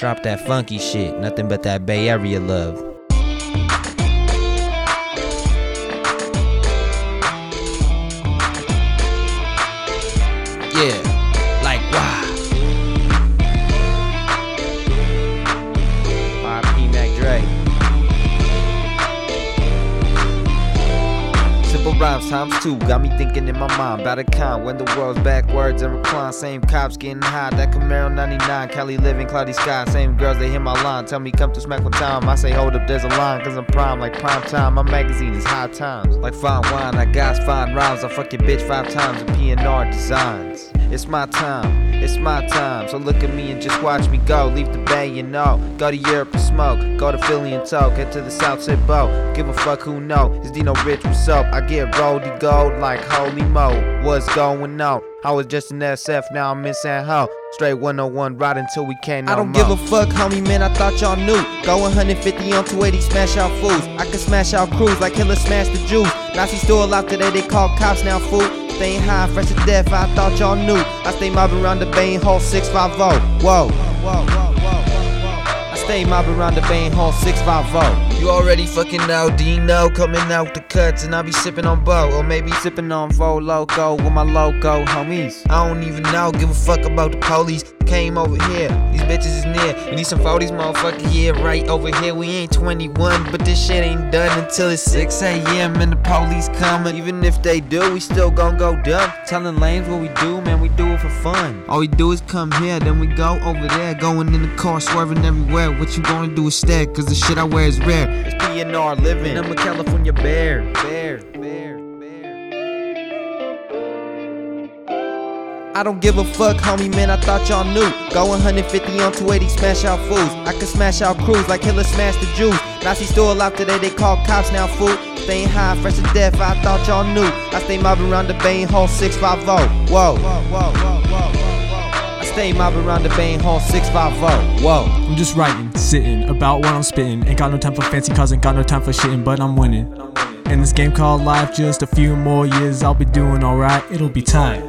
Drop that funky shit, nothing but that Bay Area love. Yeah, Rhymes times two got me thinking in my mind about a con when the world's backwards and recline. Same cops getting high, that Camaro 99, Cali living, cloudy sky. Same girls, they hit my line, tell me come to smack one time. I say hold up, there's a line, cause I'm prime like prime time. My magazine is high times, like fine wine. I got fine rhymes, I fuck your bitch five times in PNR designs. It's my time, it's my time. So look at me and just watch me go. Leave the bay, you know. Go to Europe and smoke. Go to Philly and toke. Head to the South Side boat. Give a fuck who know. Is Dino Rich what's up? I get rolledy gold like holy mo. What's going on? I was just in SF, now I'm in San Ho. Straight 101, right until we can't no I don't more. give a fuck, homie, man. I thought y'all knew. Go 150 on 280, smash out fools. I can smash out crews like Hitler smashed the Jews. Nazi still alive today, they call cops now, fool. Staying high, fresh to death, I thought y'all knew. I stay mobbing around the Bay and Hall 650. Whoa. I stay mobbing around the Bay and Hall 650. You already fucking know, Dino coming out the cuts, and I be sipping on Bo, or maybe sipping on Four Loko with my loco homies. I don't even know, give a fuck about the police. Came over here, these bitches is near. We need some 40s, motherfucker. Yeah, right over here. We ain't 21, but this shit ain't done until it's 6 a.m. and the police coming. Even if they do, we still gon' go dumb. Telling lanes what we do, man, we do it for fun. All we do is come here, then we go over there. Going in the car, swerving everywhere. What you gonna do instead? Cause the shit I wear is rare. It's PNR living. I'm a California bear. Bear, bear, I don't give a fuck, homie, man. I thought y'all knew. Go 150 on 280, smash out fools. I can smash out crews like Hitler smashed the Jews. Nazi still alive today, they call cops now, fool. Staying high, fresh to death, I thought y'all knew. I stay mobbing around the Bay and Hall 650. Whoa. I stay mobbing around the Bay and Hall 650. Whoa. I'm just writing, sitting about what I'm spitting. Ain't got no time for fancy cars, ain't got no time for shitting, but I'm winning. In this game called life, just a few more years, I'll be doing alright, it'll be tight.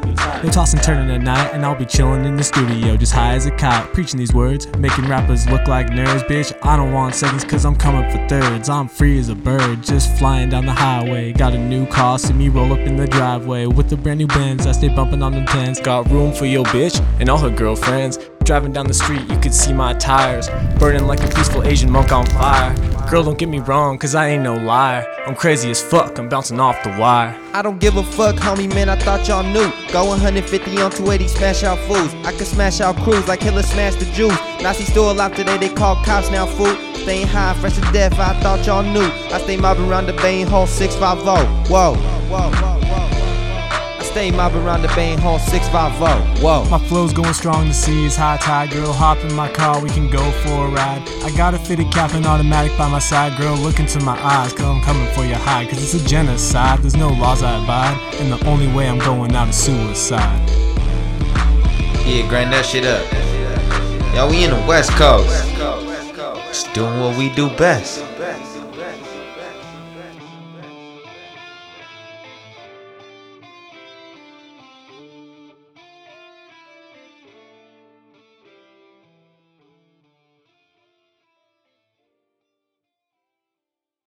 No toss and turning at night, and I'll be chilling in the studio, just high as a kite, preaching these words, making rappers look like nerds, bitch. I don't want seconds, cause I'm coming for thirds. I'm free as a bird, just flying down the highway. Got a new car, see me roll up in the driveway with the brand new Benz. I stay bumping on them tens. Got room for your bitch and all her girlfriends. Driving down the street, you could see my tires burning like a peaceful Asian monk on fire. Girl, don't get me wrong, cause I ain't no liar. I'm crazy as fuck, I'm bouncing off the wire. I don't give a fuck, homie, man. I thought y'all knew. Go 150 on 280, smash out fools. I can smash out crews like Hitler smashed the Jews. Nazi still alive today, they call cops now, fool. Staying high, fresh to death, I thought y'all knew. I stay mobbing around the Bay and Hall 650. Whoa. I stay mobbing around the Bay and Hall 650. Whoa. My flow's going strong, the sea is high tide. Girl, hop in my car, we can go for a ride. I got a fitted cap and automatic by my side. Girl, look into my eyes, cause I'm coming for your high. Cause it's a genocide, there's no laws I abide. And the only way I'm going out is suicide. Yeah, grind that shit up. Yo, we in the West Coast. Just doing what we do best.